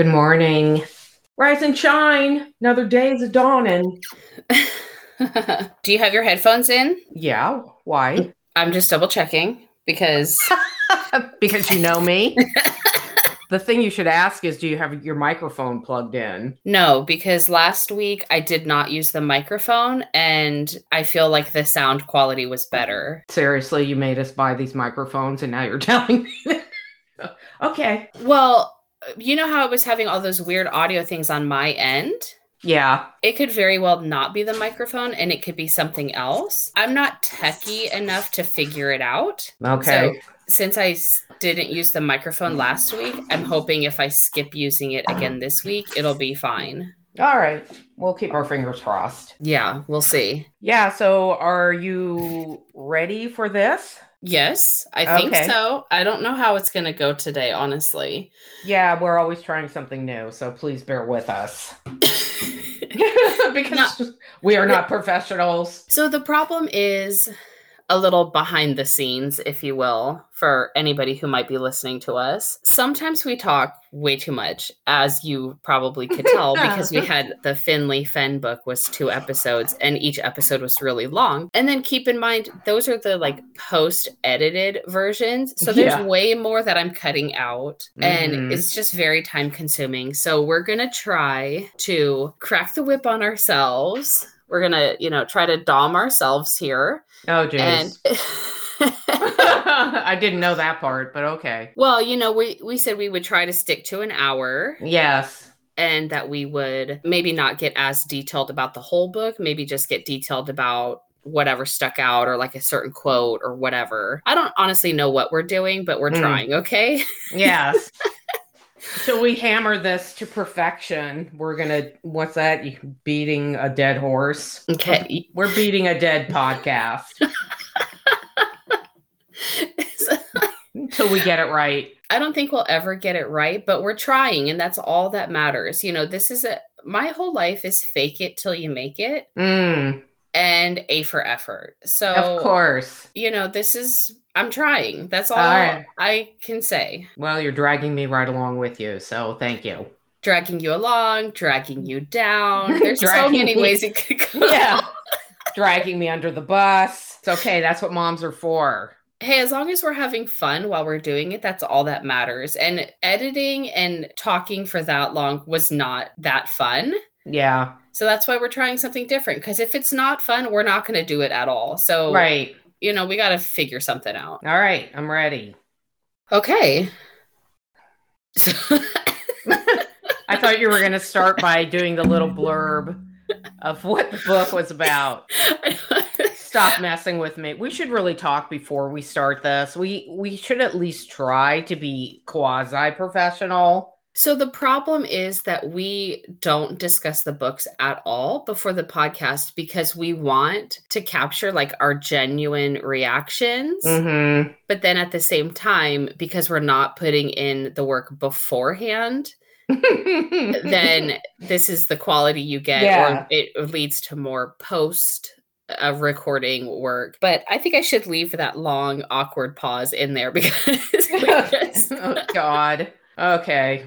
Good morning. Rise and shine. Another day is a dawning. Do you have your headphones in? Yeah. Why? I'm just double checking because because you know me. the thing you should ask is do you have your microphone plugged in? no, because last week I did not use the microphone and I feel like the sound quality was better. Seriously, you made us buy these microphones and now you're telling me. okay. Well, you know how I was having all those weird audio things on my end? Yeah. It could very well not be the microphone and it could be something else. I'm not techie enough to figure it out. Okay. So since I s- didn't use the microphone last week, I'm hoping if I skip using it again this week, it'll be fine. All right. We'll keep our fingers crossed. Yeah, we'll see. Yeah. So are you ready for this? Yes, I think Okay. so. I don't know how it's going to go today, honestly. Yeah, we're always trying something new. So please bear with us. because we are not professionals. So the problem is a little behind the scenes, if you will, for anybody who might be listening to us. Sometimes we talk way too much, as you probably could tell, because we had the Finley Fen book was two episodes, and each episode was really long. And then keep in mind, those are the like post edited versions. So there's Yeah. way more that I'm cutting out, and Mhm. it's just very time consuming. So we're gonna try to crack the whip on ourselves. We're gonna, you know, try to dom ourselves here. Oh, And. I didn't know that part, but okay. well, you know, we we said we would try to stick to an hour Yes. and that we would maybe not get as detailed about the whole book, maybe just get detailed about whatever stuck out or like a certain quote or whatever. I don't honestly know what we're doing, but we're Mm. trying, okay? Yes. Till we hammer this to perfection, we're gonna what's that? Beating a dead horse. Okay. We're beating a dead podcast until we get it right. I don't think we'll ever get it right, but we're trying and that's all that matters. You know, this is a my whole life is fake it till you make it Mm, and A for effort. So of course. you know, this is I'm trying. That's all All right. I can say. Well, you're dragging me right along with you, so thank you. Dragging you along, dragging you down. There's so many me- ways it could go. Yeah. dragging me under the bus. It's okay. That's what moms are for. Hey, as long as we're having fun while we're doing it, that's all that matters. And editing and talking for that long was not that fun. Yeah. So that's why we're trying something different. Because if it's not fun, we're not going to do it at all. So, Right. You know, we got to figure something out. All right. I'm ready. Okay. So, I thought you were going to start by doing the little blurb of what the book was about. Stop messing with me. We should really talk before we start this. We we should at least try to be quasi professional. So the problem is that we don't discuss the books at all before the podcast because we want to capture like our genuine reactions. Mm-hmm. But then at the same time, because we're not putting in the work beforehand, then this is the quality you get, Yeah. or it leads to more post uh, recording work. But I think I should leave that long, awkward pause in there because just, oh God. Okay.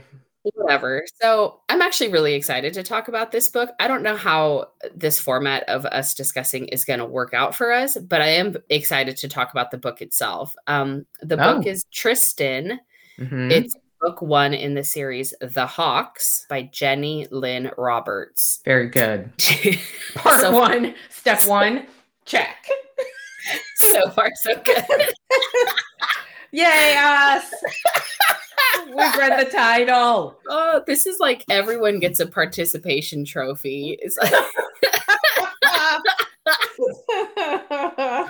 whatever. So I'm actually really excited to talk about this book. I don't know how this format of us discussing is going to work out for us, but I am excited to talk about the book itself. Um, the book Oh. is Tristan. Mhm. It's book one in the series The Hawks by Jennie Lynn Roberts. Very good. Part so, one, step one, check. so far, so good. Yay, us! We've read the title. Oh, this is like everyone gets a participation trophy. It's like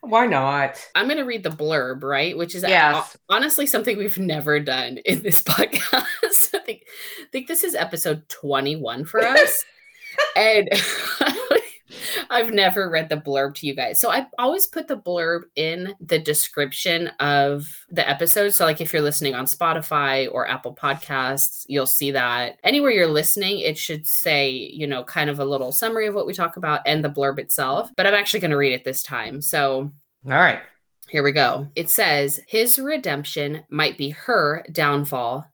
Why not? I'm going to read the blurb, right? Which is uh, Yes. honestly something we've never done in this podcast. I think, I think this is episode 21 for us. and I've never read the blurb to you guys. So I always put the blurb in the description of the episode. So, like, if you're listening on Spotify or Apple Podcasts, you'll see that anywhere you're listening, it should say, you know, kind of a little summary of what we talk about and the blurb itself. But I'm actually going to read it this time. So, All right. here we go. It says his redemption might be her downfall.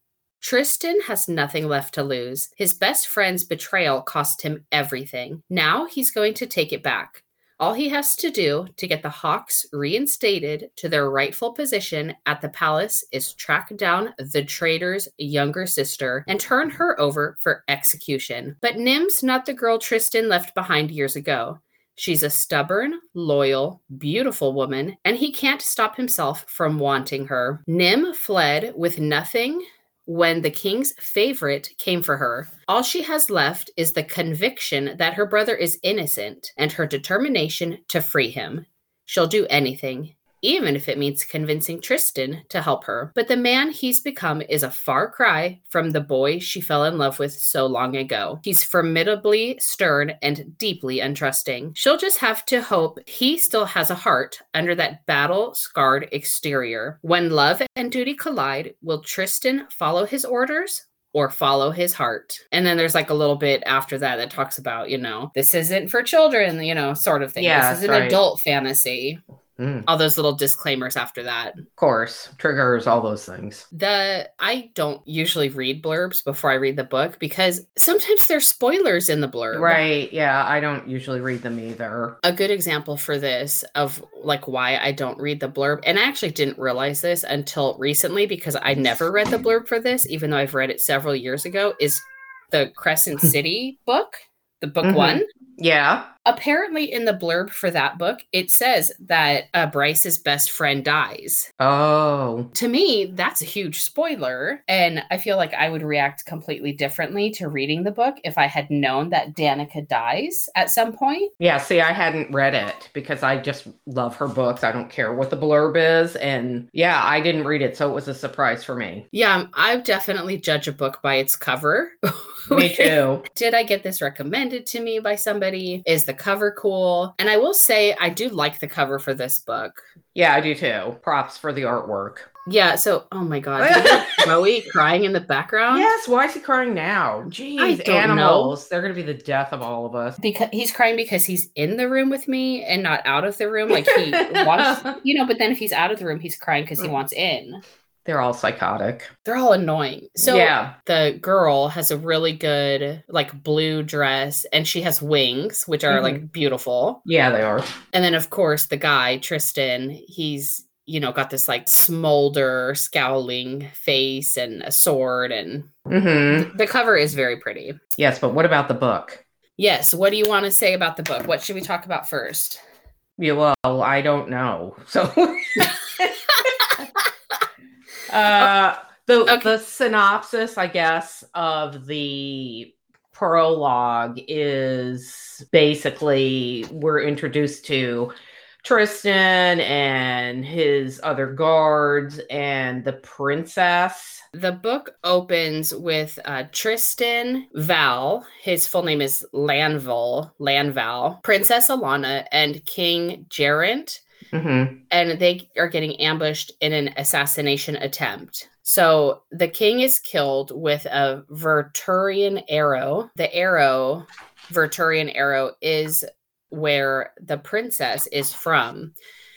Tristan has nothing left to lose. His best friend's betrayal cost him everything. Now he's going to take it back. All he has to do to get the Hawks reinstated to their rightful position at the palace is track down the traitor's younger sister and turn her over for execution. But Nim's not the girl Tristan left behind years ago. She's a stubborn, loyal, beautiful woman, and he can't stop himself from wanting her. Nim fled with nothing when the king's favorite came for her. All she has left is the conviction that her brother is innocent and her determination to free him. She'll do anything, even if it means convincing Tristan to help her. But the man he's become is a far cry from the boy she fell in love with so long ago. He's formidably stern and deeply untrusting. She'll just have to hope he still has a heart under that battle scarred exterior. When love and duty collide, will Tristan follow his orders? Or follow his heart. And then there's like a little bit after that that talks about, you know, this isn't for children, you know, sort of thing. Yeah, this is an right. adult fantasy. Mm, All those little disclaimers after that. of course. Triggers, all those things. The I don't usually read blurbs before I read the book because sometimes there's spoilers in the blurb. Right. Yeah. I don't usually read them either. A good example for this of like why I don't read the blurb, and I actually didn't realize this until recently because I never read the blurb for this, even though I've read it several years ago, is the Crescent City book, the book Mhm. one. Yeah. Apparently, in the blurb for that book, it says that uh, Bryce's best friend dies. Oh. to me, that's a huge spoiler. And I feel like I would react completely differently to reading the book if I had known that Danica dies at some point. Yeah. See, I hadn't read it because I just love her books. I don't care what the blurb is. And yeah, I didn't read it. So it was a surprise for me. Yeah, I definitely judge a book by its cover. Me too. Did I get this recommended to me by somebody? Is the cover cool? And I will say, I do like the cover for this book. Yeah, I do too. Props for the artwork. Yeah, so, oh my God. Chloe crying in the background? Yes. Why is he crying now? Jeez, don't know. animals. They're going to be the death of all of us. because he's crying because he's in the room with me and not out of the room like he wants you know but then if he's out of the room he's crying because he wants in They're all psychotic. they're all annoying so yeah. the girl has a really good like blue dress and she has wings which are like beautiful Yeah, they are. and then of course the guy tristan he's you know got this like smolder scowling face and a sword and Mm-hmm. the cover is very pretty Yes, but what about the book? yes what do you want to say about the book what should we talk about first Yeah, well, I don't know. So uh the Okay. the synopsis, I guess, of the prologue is basically we're introduced to Tristan and his other guards and the princess. The book opens with uh, Tristan Val. His full name is Lanval, Lanval, Princess Alana, and King Gerant. Mm-hmm. And they are getting ambushed in an assassination attempt. So the king is killed with a Verturian arrow. The arrow, Verturian arrow, is where the princess is from.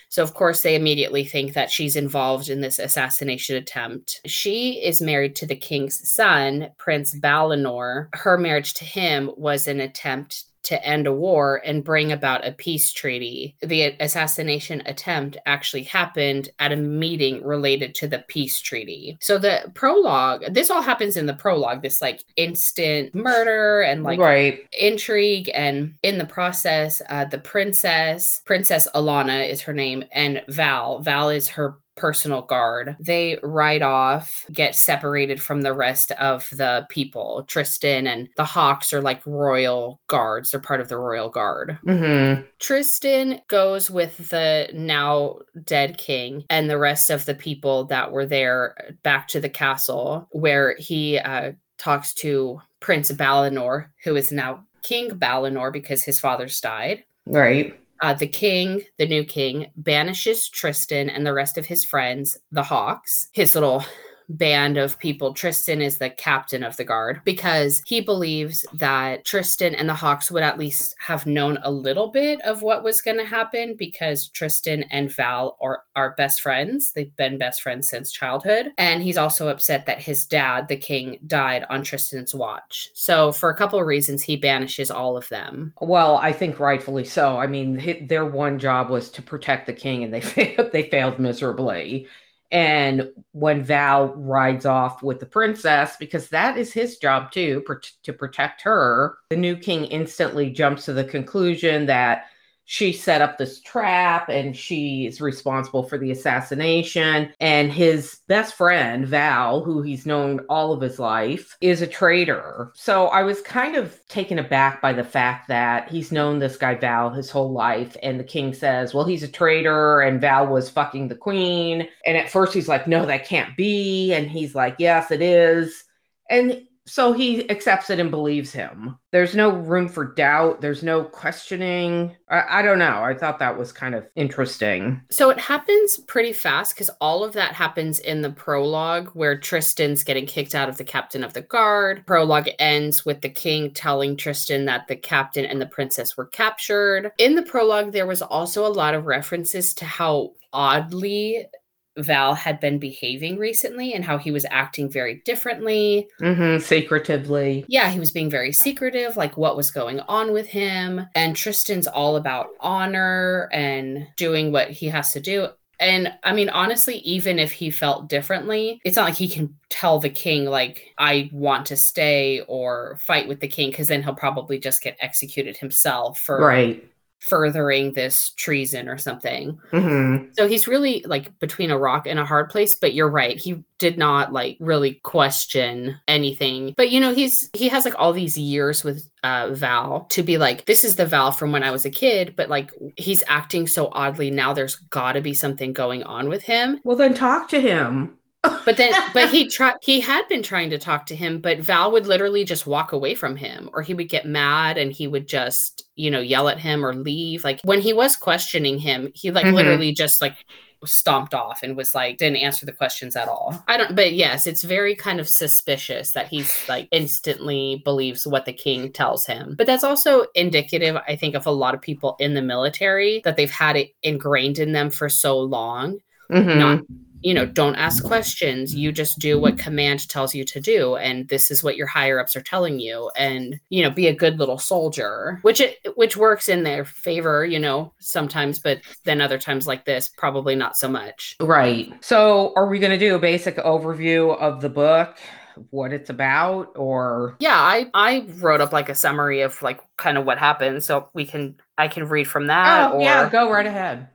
So, of course, they immediately think that she's involved in this assassination attempt. She is married to the king's son, Prince Balinor. Her marriage to him was an attempt to end a war and bring about a peace treaty. The assassination attempt actually happened at a meeting related to the peace treaty. So, the prologue, this all happens in the prologue, this like instant murder and like right. intrigue and in the process uh, the princess princess alana is her name and val val is her personal guard. They ride off, get separated from the rest of the people. Tristan and the Hawks are like royal guards. They're part of the royal guard. Mm-hmm. Tristan goes with the now dead king and the rest of the people that were there back to the castle where he uh, talks to Prince Balinor, who is now King Balinor because his father's died. Right. Uh, the king, the new king, banishes Tristan and the rest of his friends, the Hawks, his little band of people. Tristan is the captain of the guard because he believes that Tristan and the Hawks would at least have known a little bit of what was going to happen because Tristan and Val are, are best friends. They've been best friends since childhood. And he's also upset that his dad, the king, died on Tristan's watch. So, for a couple of reasons, he banishes all of them. Well, I think rightfully so. I mean, their one job was to protect the king, and they. They failed miserably. And when Val rides off with the princess, because that is his job too, to protect her, the new king instantly jumps to the conclusion that she set up this trap and she's responsible for the assassination. And his best friend, Val, who he's known all of his life, is a traitor. So I was kind of taken aback by the fact that he's known this guy, Val, his whole life. And the king says, well, he's a traitor and Val was fucking the queen. And at first he's like, no, that can't be. And he's like, yes, it is. And so he accepts it and believes him. There's no room for doubt. There's no questioning. I, I, don't know. I thought that was kind of interesting. So it happens pretty fast because all of that happens in the prologue where Tristan's getting kicked out of the captain of the guard. Prologue ends with the king telling Tristan that the captain and the princess were captured. In the prologue, there was also a lot of references to how oddly Val had been behaving recently and how he was acting very differently. Mm-hmm, secretively. Yeah, he was being very secretive, like what was going on with him. And Tristan's all about honor and doing what he has to do. And I mean, honestly, even if he felt differently, it's not like he can tell the king, like, I want to stay or fight with the king, because then he'll probably just get executed himself for right furthering this treason or something. Mm-hmm. So he's really like between a rock and a hard place. But you're right, he did not like really question anything. But you know, he's he has like all these years with uh, Val to be like, this is the Val from when I was a kid. But like he's acting so oddly now. There's got to be something going on with him. Well, then talk to him but then but he tried he had been trying to talk to him but val would literally just walk away from him or he would get mad and he would just you know yell at him or leave like when he was questioning him he like mm-hmm. literally just like stomped off and was like didn't answer the questions at all i don't but yes it's very kind of suspicious that he's like instantly believes what the king tells him but that's also indicative i think of a lot of people in the military that they've had it ingrained in them for so long mm-hmm. not you know, don't ask questions. You just do what command tells you to do. And this is what your higher ups are telling you. And, you know, be a good little soldier, which it, which works in their favor, you know, sometimes, but then other times like this, probably not so much. Right. So are we going to do a basic overview of the book? what it's about or yeah i i wrote up like a summary of like kind of what happened so we can i can read from that oh, or... yeah go right ahead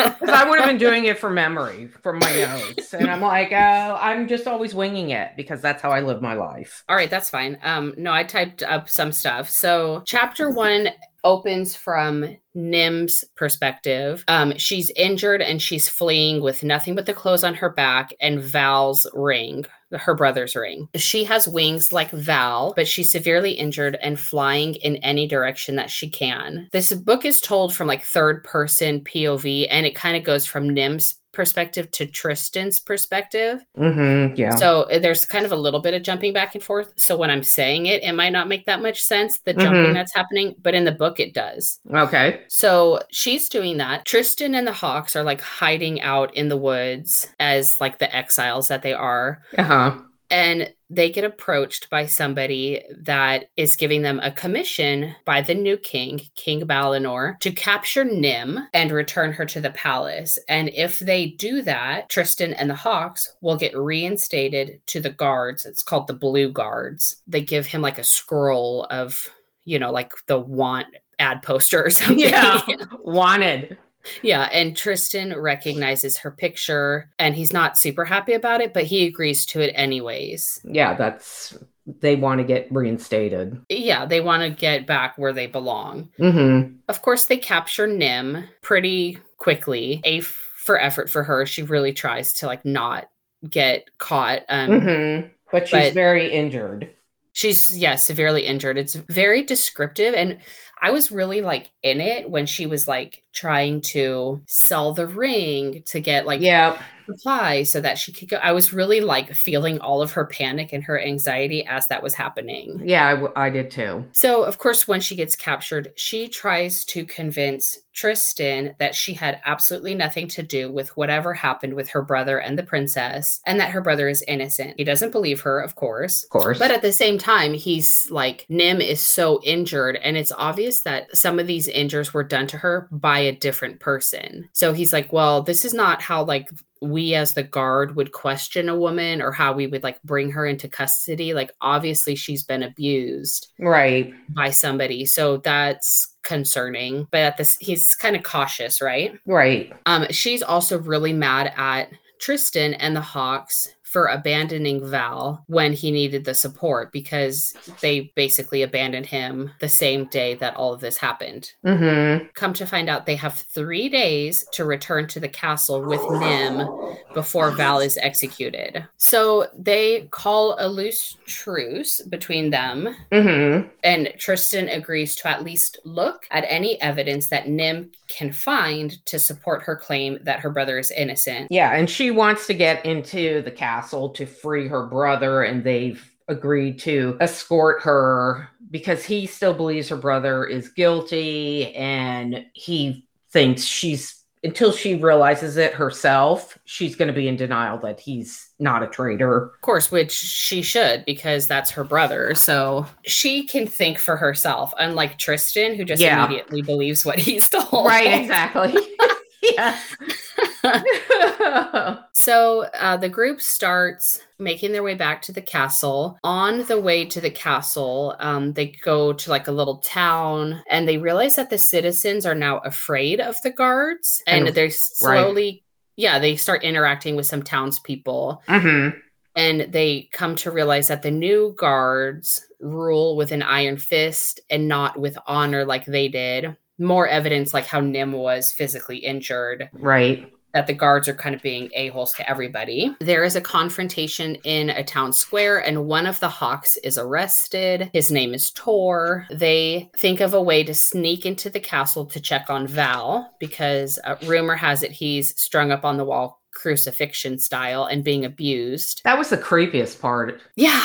I would have been doing it for memory from my notes, and I'm like, oh, I'm just always winging it because that's how I live my life. All right, that's fine. Um, no, I typed up some stuff. So, chapter one opens from Nim's perspective. Um, she's injured and she's fleeing with nothing but the clothes on her back and Val's ring her brother's ring. She has wings like Val, but she's severely injured and flying in any direction that she can. This book is told from like third person POV and it kind of goes from Nim's perspective to Tristan's perspective. Mm-hmm, yeah. So uh, there's kind of a little bit of jumping back and forth. So when I'm saying it, it might not make that much sense, the jumping mm-hmm. that's happening, but in the book it does. Okay. So she's doing that. Tristan and the Hawks are like hiding out in the woods as like the exiles that they are. Uh-huh and they get approached by somebody that is giving them a commission by the new king, King Balinor, to capture Nim and return her to the palace. And if they do that, Tristan and the Hawks will get reinstated to the guards. It's called the Blue Guards. They give him like a scroll of, you know, like the want ad poster or something. Yeah. Wanted. Yeah, and Tristan recognizes her picture and he's not super happy about it, but he agrees to it anyways. Yeah, that's they want to get reinstated. Yeah, they want to get back where they belong. Mm-hmm. Of course, they capture Nim pretty quickly. A for effort for her. She really tries to like not get caught. Um, mm-hmm. But she's but very injured. She's yeah, severely injured. It's very descriptive and I was really like in it when she was like trying to sell the ring to get like yeah reply so that she could go. I was really like feeling all of her panic and her anxiety as that was happening. Yeah, I, w- I did too. So, of course, when she gets captured, she tries to convince Tristan that she had absolutely nothing to do with whatever happened with her brother and the princess and that her brother is innocent. He doesn't believe her, of course. Of course. But at the same time, he's like, Nim is so injured, and it's obvious that some of these injuries were done to her by a different person. So he's like, well, this is not how like we as the guard would question a woman or how we would like bring her into custody like obviously she's been abused right. by somebody so that's concerning but at this he's kind of cautious right? Right. Um she's also really mad at tristan and the hawks for abandoning Val when he needed the support because they basically abandoned him the same day that all of this happened. Mm-hmm. Come to find out, they have three days to return to the castle with Nim before Val is executed. So they call a loose truce between them, mm-hmm. and Tristan agrees to at least look at any evidence that Nim can find to support her claim that her brother is innocent. Yeah, and she wants to get into the castle castle to free her brother, and they've agreed to escort her because he still believes her brother is guilty and he thinks she's until she realizes it herself, she's going to be in denial that he's not a traitor. Of course, which she should because that's her brother. So she can think for herself, unlike Tristan, who just yeah. immediately believes what he's told. Right, exactly. yes. so uh, the group starts making their way back to the castle. On the way to the castle, um, they go to like a little town and they realize that the citizens are now afraid of the guards and, and they're slowly, right. yeah, they start interacting with some townspeople. Mm-hmm. And they come to realize that the new guards rule with an iron fist and not with honor like they did more evidence like how Nim was physically injured. Right. That the guards are kind of being a-holes to everybody. There is a confrontation in a town square, and one of the hawks is arrested. His name is Tor. They think of a way to sneak into the castle to check on Val because uh, rumor has it he's strung up on the wall crucifixion style and being abused. That was the creepiest part. Yeah.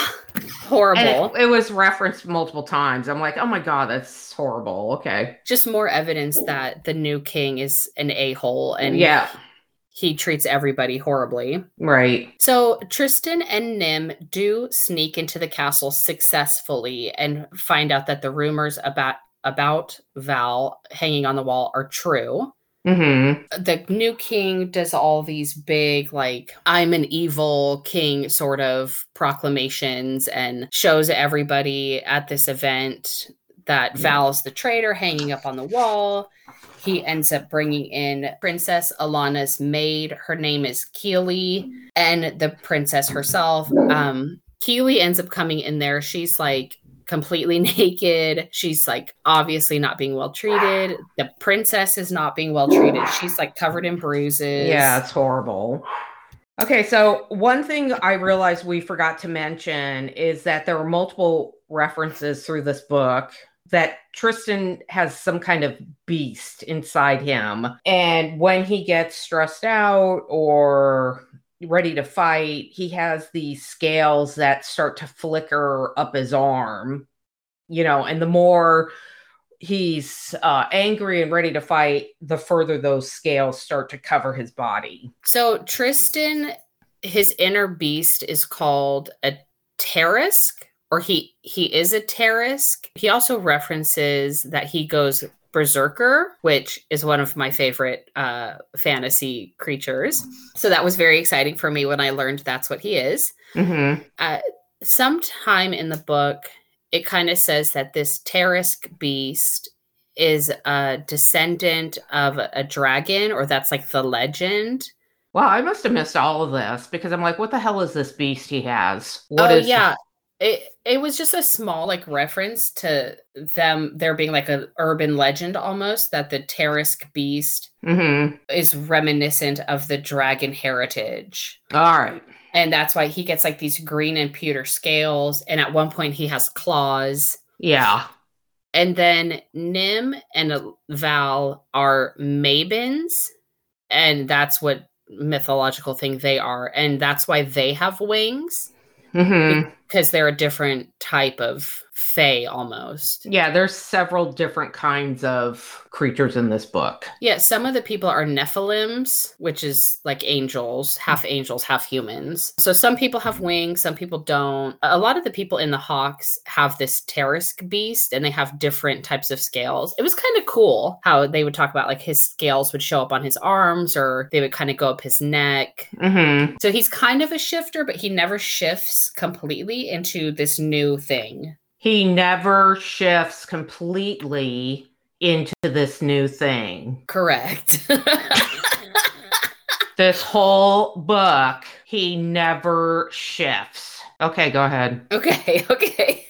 Horrible. It, it, was referenced multiple times. I'm like, oh my God, that's horrible. Okay. Just more evidence that the new king is an a hole and yeah. He treats everybody horribly. Right. So Tristan and Nim do sneak into the castle successfully and find out that the rumors about about Val hanging on the wall are true. Mm-hmm. The new king does all these big, like, I'm an evil king sort of proclamations and shows everybody at this event that Val's the traitor hanging up on the wall. He ends up bringing in Princess Alana's maid. Her name is Keely, and the princess herself. Um, Keely ends up coming in there. She's like completely naked. She's like obviously not being well treated. The princess is not being well treated. She's like covered in bruises. Yeah, it's horrible. Okay, so one thing I realized we forgot to mention is that there are multiple references through this book that Tristan has some kind of beast inside him. And when he gets stressed out or ready to fight, he has these scales that start to flicker up his arm, you know, and the more he's uh, angry and ready to fight, the further those scales start to cover his body. So Tristan, his inner beast is called a Tarrasque, or he he is a Tarrasque. He also references that he goes Berserker, which is one of my favorite uh, fantasy creatures. So that was very exciting for me when I learned that's what he is. Mm-hmm. Uh, sometime in the book, it kind of says that this Tarrasque beast is a descendant of a dragon, or that's like the legend. Well, I must have missed all of this because I'm like, what the hell is this beast he has? What oh is yeah, it it was just a small like reference to them there being like a urban legend almost that the Tarrasque beast Mm-hmm. is reminiscent of the dragon heritage. All right. And that's why he gets like these green and pewter scales. And at one point, he has claws. Yeah. And then Nim and Val are Mabens. And that's what mythological thing they are. And that's why they have wings Mm-hmm. because they're a different type of fae almost. Yeah, there's several different kinds of creatures in this book. Yeah, some of the people are Nephilims, which is like angels, half angels, half humans. So some people have wings, some people don't. A lot of the people in the Hawks have this Tarrasque beast and they have different types of scales. It was kind of cool how they would talk about like his scales would show up on his arms or they would kind of go up his neck. Mm-hmm. So he's kind of a shifter, but he never shifts completely into this new thing. He never shifts completely into this new thing. Correct. This whole book, he never shifts. Okay, go ahead. okay, okay.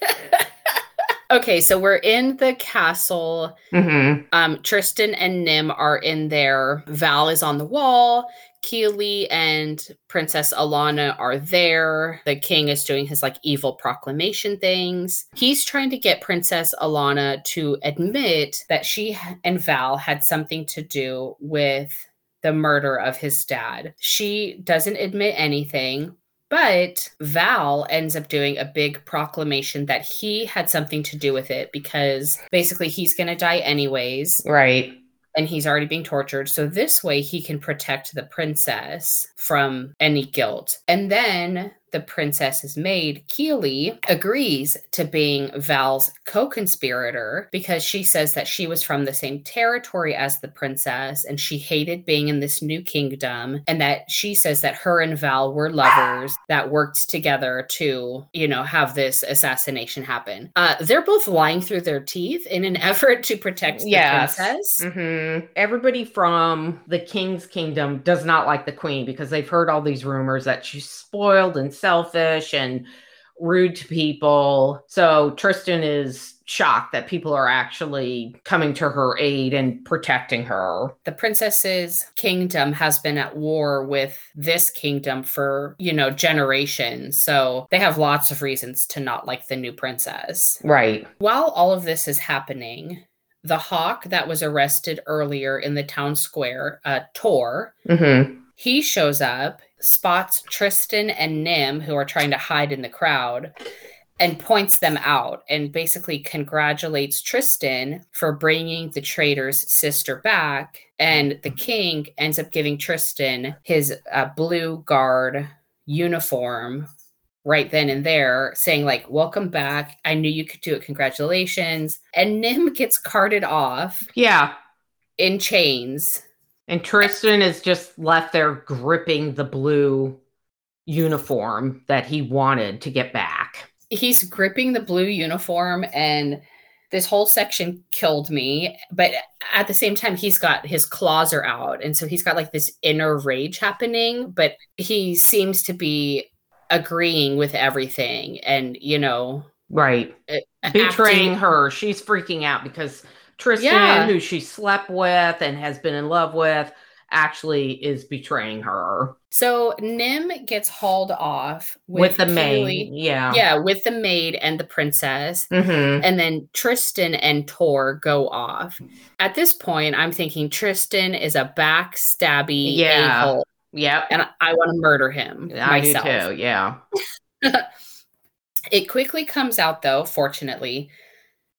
okay, so we're in the castle. Mm-hmm. Um, Tristan and Nim are in there. Val is on the wall. Keely and Princess Alana are there. The king is doing his like evil proclamation things. He's trying to get Princess Alana to admit that she and Val had something to do with the murder of his dad. She doesn't admit anything. But Val ends up doing a big proclamation that he had something to do with it because basically he's going to die anyways Right. And he's already being tortured. So this way he can protect the princess from any guilt. And then the princess's maid, Keely, agrees to being Val's co conspirator because she says that she was from the same territory as the princess and she hated being in this new kingdom. And that she says that her and Val were lovers that worked together to, you know, have this assassination happen. Uh, they're both lying through their teeth in an effort to protect the Yes. princess. Mm-hmm. Everybody from the king's kingdom does not like the queen because they've heard all these rumors that she's spoiled and selfish and rude to people. So Tristan is shocked that people are actually coming to her aid and protecting her. the princess's kingdom has been at war with this kingdom for you know generations so they have lots of reasons to not like the new princess Right. while all of this is happening the hawk that was arrested earlier in the town square uh, tor Mm-hmm. He shows up spots tristan and nim who are trying to hide in the crowd and points them out and basically congratulates Tristan for bringing the traitor's sister back. And the king ends up giving Tristan his uh, blue guard uniform right then and there, saying, like, welcome back. I knew you could do it. Congratulations. And Nim gets carted off Yeah. in chains. And Tristan is just left there gripping the blue uniform that he wanted to get back. he's gripping the blue uniform and this whole section killed me but at the same time he's got his claws are out and so he's got like this inner rage happening but he seems to be agreeing with everything and you know Right. betraying acting- her. She's freaking out because Tristan, Yeah. who she slept with and has been in love with, actually is betraying her so nim gets hauled off with, the Keely- maid. Yeah. yeah with the maid and the princess hmm and then Tristan and Tor go off. At this point, I'm thinking Tristan is a backstabby Yeah. a-hole, Yep. and I want to murder him I myself. do too. Yeah. It quickly comes out, though, fortunately,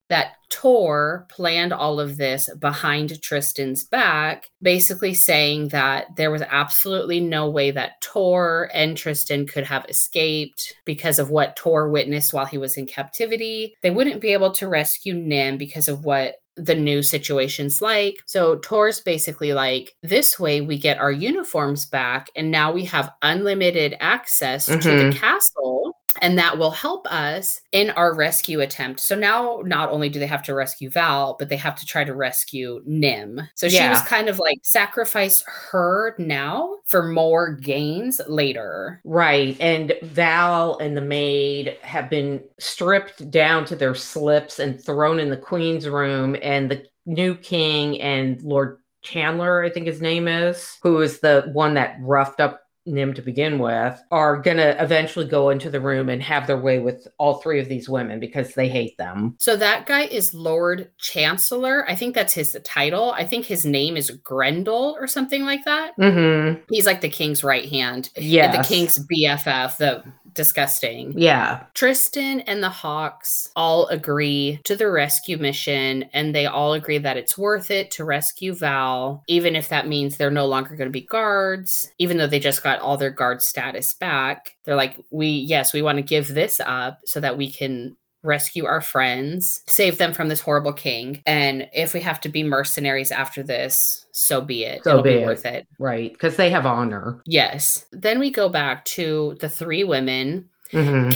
that Tor planned all of this behind Tristan's back, basically saying that there was absolutely no way that Tor and Tristan could have escaped because of what Tor witnessed while he was in captivity. They wouldn't be able to rescue Nim because of what the new situation's like. So Tor's basically like, this way we get our uniforms back, and now we have unlimited access to the Mhm. castle. And that will help us in our rescue attempt. So now not only do they have to rescue Val, but they have to try to rescue Nim. So she Yeah. was kind of like sacrifice her now for more gains later. Right. And Val and the maid have been stripped down to their slips and thrown in the queen's room. And the new king and Lord Chandler, I think his name is, who is the one that roughed up Nim to begin with, are going to eventually go into the room and have their way with all three of these women because they hate them. So that guy is Lord Chancellor. I think that's his title. I think his name is Grendel or something like that. Mm-hmm. He's like the king's right hand. Yeah. The king's BFF, the disgusting. Yeah. Tristan and the Hawks all agree to the rescue mission and they all agree that it's worth it to rescue Val, even if that means they're no longer going to be guards, even though they just got all their guard status back. They're like, we, yes, we want to give this up so that we can rescue our friends, save them from this horrible king. And if we have to be mercenaries after this, so be it. So It'll be be, it. worth it. Right. Because they have honor. Yes. Then we go back to the three women hmm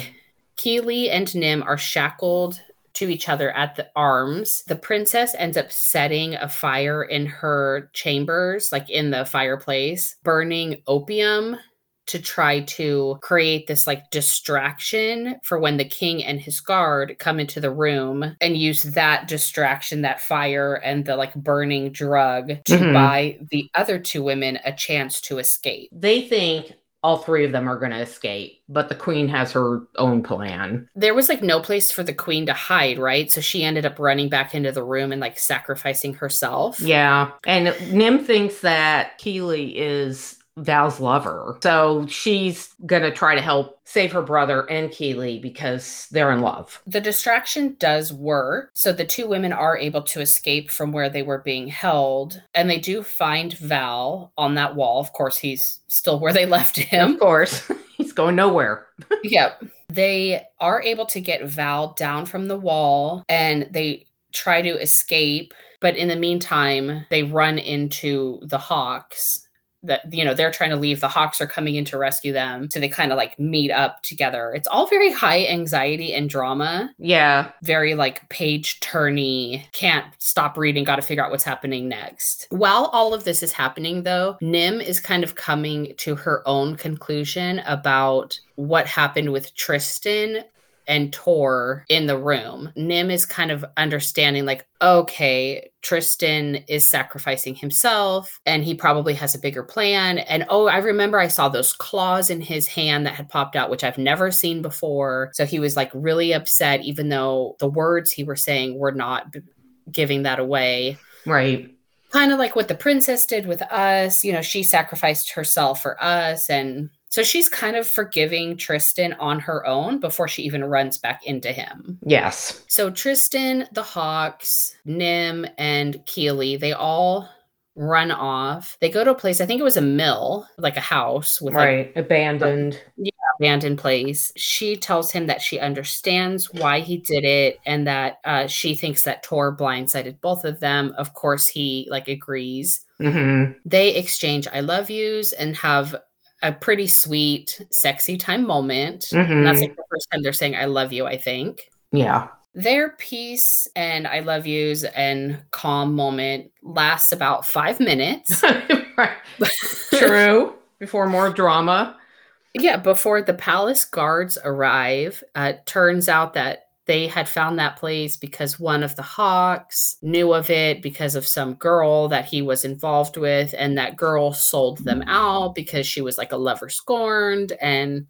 Keely and Nim are shackled to each other at the arms. The princess ends up setting a fire in her chambers, like in the fireplace, burning opium to try to create this like distraction for when the king and his guard come into the room and use that distraction, that fire and the like burning drug to Mhm. buy the other two women a chance to escape. They think all three of them are going to escape, but the queen has her own plan. there was like no place for the queen to hide, right? So she ended up running back into the room and like sacrificing herself. Yeah. And Nim thinks that Keely is Val's lover. So she's going to try to help save her brother and Keely because they're in love. The distraction does work. So the two women are able to escape from where they were being held. And they do find Val on that wall. Of course, he's still where they left him. Of course, he's going nowhere. yep. They are able to get Val down from the wall and they try to escape. But in the meantime, they run into the Hawks. That you know they're trying to leave. The Hawks are coming in to rescue them, so they kind of like meet up together. It's all very high anxiety and drama, Yeah. very like page turny. Can't stop reading. Got to figure out what's happening next. While all of this is happening, though, Nim is kind of coming to her own conclusion about what happened with Tristan and Tor in the room. Nim is kind of understanding, like, okay, Tristan is sacrificing himself and he probably has a bigger plan. And oh, I remember I saw those claws in his hand that had popped out, which I've never seen before. So he was like really upset, even though the words he were saying were not b- giving that away Right. kind of like what the princess did with us. You know, she sacrificed herself for us. And so she's kind of forgiving Tristan on her own before she even runs back into him. Yes. So Tristan, the Hawks, Nim, and Keely, they all run off. They go to a place, I think it was a mill, like a house with like Right. Abandoned. abandoned place. She tells him that she understands why he did it and that uh, she thinks that Tor blindsided both of them. Of course, he like agrees. hmm They exchange I love yous and have a pretty sweet, sexy time moment. And that's like the first time they're saying I love you, I think. Yeah. Their peace and I love yous and calm moment lasts about five minutes. True. Before more drama. Yeah, before the palace guards arrive, uh, turns out that they had found that place because one of the hawks knew of it because of some girl that he was involved with, and that girl sold them out because she was like a lover scorned and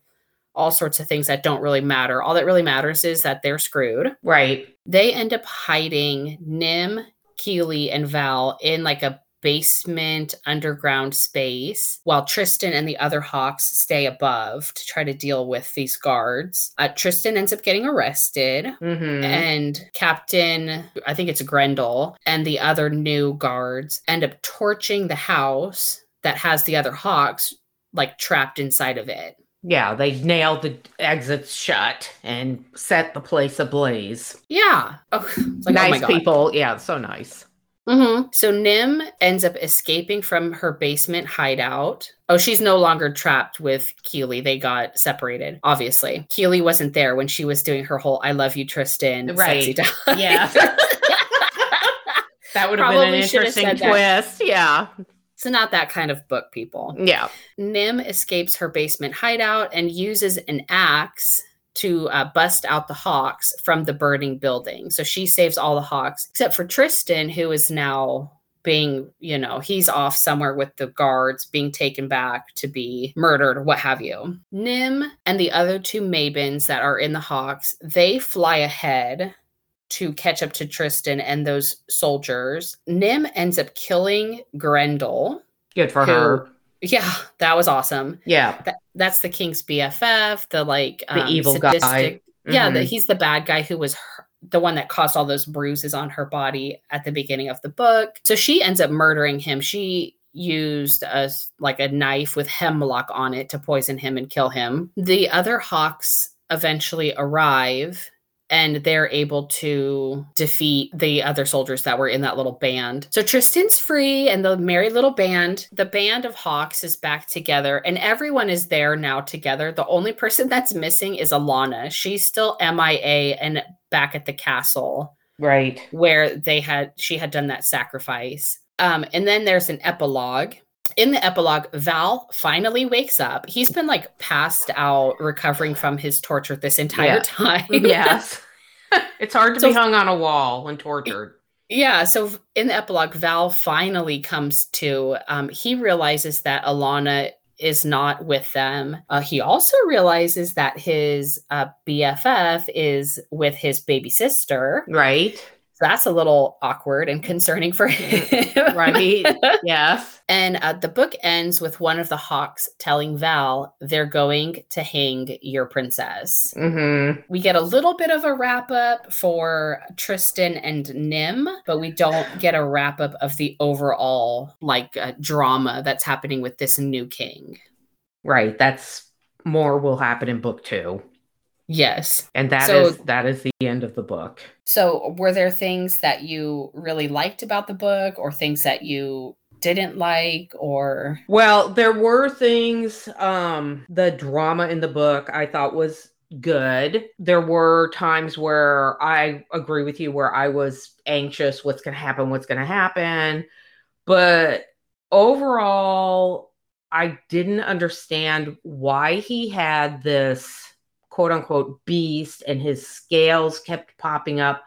all sorts of things that don't really matter. All that really matters is that they're screwed. Right. They end up hiding Nim, Keely, and Val in like a basement underground space while Tristan and the other Hawks stay above to try to deal with these guards. Uh, Tristan ends up getting arrested. hmm And Captain, I think it's Grendel, and the other new guards end up torching the house that has the other hawks like trapped inside of it. Yeah, they nailed the exits shut and set the place ablaze. Yeah. Oh, like, oh nice God. people. Yeah, so nice. Mm-hmm. So Nim ends up escaping from her basement hideout. Oh, she's no longer trapped with Keely. They got separated, obviously. Keely wasn't there when she was doing her whole I love you, Tristan. Right. Yeah. that would have been an interesting twist. Yeah. It's not that kind of book, people. Yeah. Nim escapes her basement hideout and uses an axe to uh, bust out the hawks from the burning building. So she saves all the hawks except for Tristan, who is now being, you know, he's off somewhere with the guards, being taken back to be murdered, what have you. Nim and the other two Mabens that are in the Hawks, they fly ahead to catch up to Tristan and those soldiers. Nim ends up killing Grendel. Good for who, her. Yeah, that was awesome. Yeah. That, that's the king's BFF, the like the um, evil sadistic, guy. Mm-hmm. Yeah, the, he's the bad guy who was her, the one that caused all those bruises on her body at the beginning of the book. So she ends up murdering him. She used a like a knife with hemlock on it to poison him and kill him. The other hawks eventually arrive and they're able to defeat the other soldiers that were in that little band. So Tristan's free and the merry little band, the band of Hawks is back together and everyone is there now together. The only person that's missing is Alana. She's still MIA and back at the castle. Right. Where they had she had done that sacrifice. Um, and then there's an epilogue in the epilogue, Val finally wakes up. He's been like passed out, recovering from his torture this entire yeah. time. yes. it's hard to so, be hung on a wall when tortured. Yeah. So in the epilogue, Val finally comes to, um, he realizes that Alana is not with them. Uh, he also realizes that his uh, BFF is with his baby sister. Right that's a little awkward and concerning for him. right. Yes. And uh, the book ends with one of the hawks telling Val they're going to hang your princess. Mm-hmm. We get a little bit of a wrap up for Tristan and Nim, but we don't get a wrap up of the overall like uh, drama that's happening with this new king. Right. That's more will happen in book two. Yes. And that so, is that is the end of the book. So were there things that you really liked about the book or things that you didn't like or Well, there were things um the drama in the book I thought was good. There were times where I agree with you where I was anxious what's going to happen, what's going to happen. But overall I didn't understand why he had this quote unquote beast and his scales kept popping up.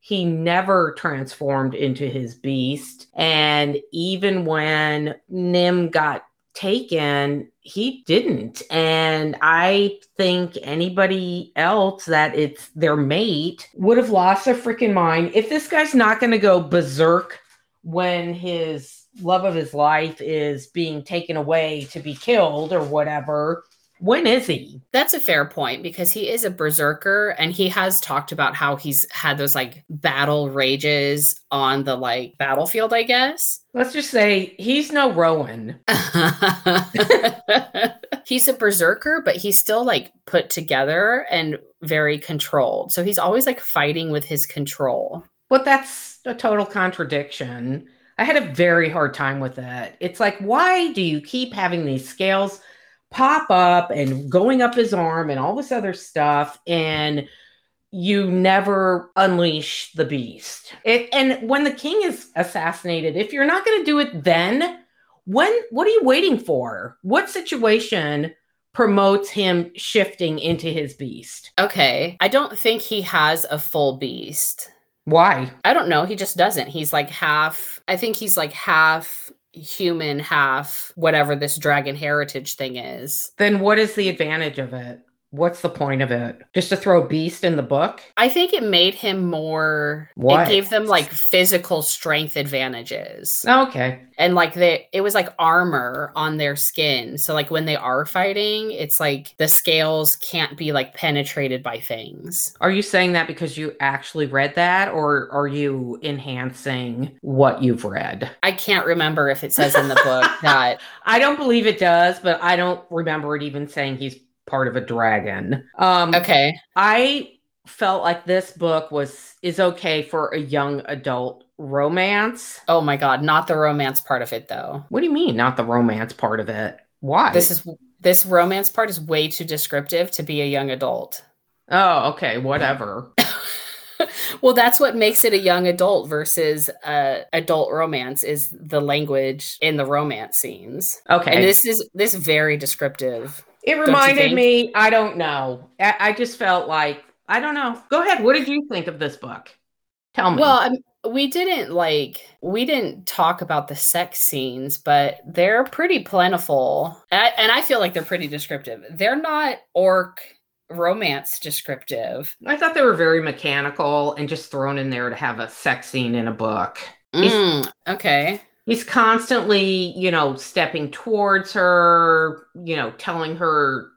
He never transformed into his beast. And even when Nim got taken, he didn't. And I think anybody else that it's their mate would have lost their freaking mind. If this guy's not going to go berserk when his love of his life is being taken away to be killed or whatever, when is he? That's a fair point because he is a berserker and he has talked about how he's had those like battle rages on the like battlefield, I guess. Let's just say he's no Rowan. he's a berserker, but he's still like put together and very controlled. So he's always like fighting with his control. But that's a total contradiction. I had a very hard time with that. It's like, why do you keep having these scales? Pop up and going up his arm and all this other stuff and you never unleash the beast. It, and when the king is assassinated, if you're not going to do it then, when what are you waiting for? What situation promotes him shifting into his beast? Okay, I don't think he has a full beast. Why? I don't know. He just doesn't. He's like half. I think he's like half human half whatever this dragon heritage thing is. Then what is the advantage of it? What's the point of it? Just to throw Beast in the book? I think it made him more. What? It gave them like physical strength advantages. Oh, okay. And like they, it was like armor on their skin. So like when they are fighting, it's like the scales can't be like penetrated by things. Are you saying that because you actually read that, or are you enhancing what you've read? I can't remember if it says in the book that. I don't believe it does, but I don't remember it even saying he's part of a dragon. Um, okay. I felt like this book was is okay for a young adult romance. Oh my god, not the romance part of it though. What do you mean, not the romance part of it? Why? This is this romance part is way too descriptive to be a young adult. Oh, okay, whatever. well, that's what makes it a young adult versus uh, adult romance is the language in the romance scenes. Okay, and this is this very descriptive. It reminded me. I don't know. I, I, just felt like I don't know. Go ahead. What did you think of this book? Tell me. Well, um, we didn't like we didn't talk about the sex scenes, but they're pretty plentiful, and I, and I feel like they're pretty descriptive. They're not orc romance descriptive. I thought they were very mechanical and just thrown in there to have a sex scene in a book. Mm, okay. He's constantly, you know, stepping towards her, you know, telling her.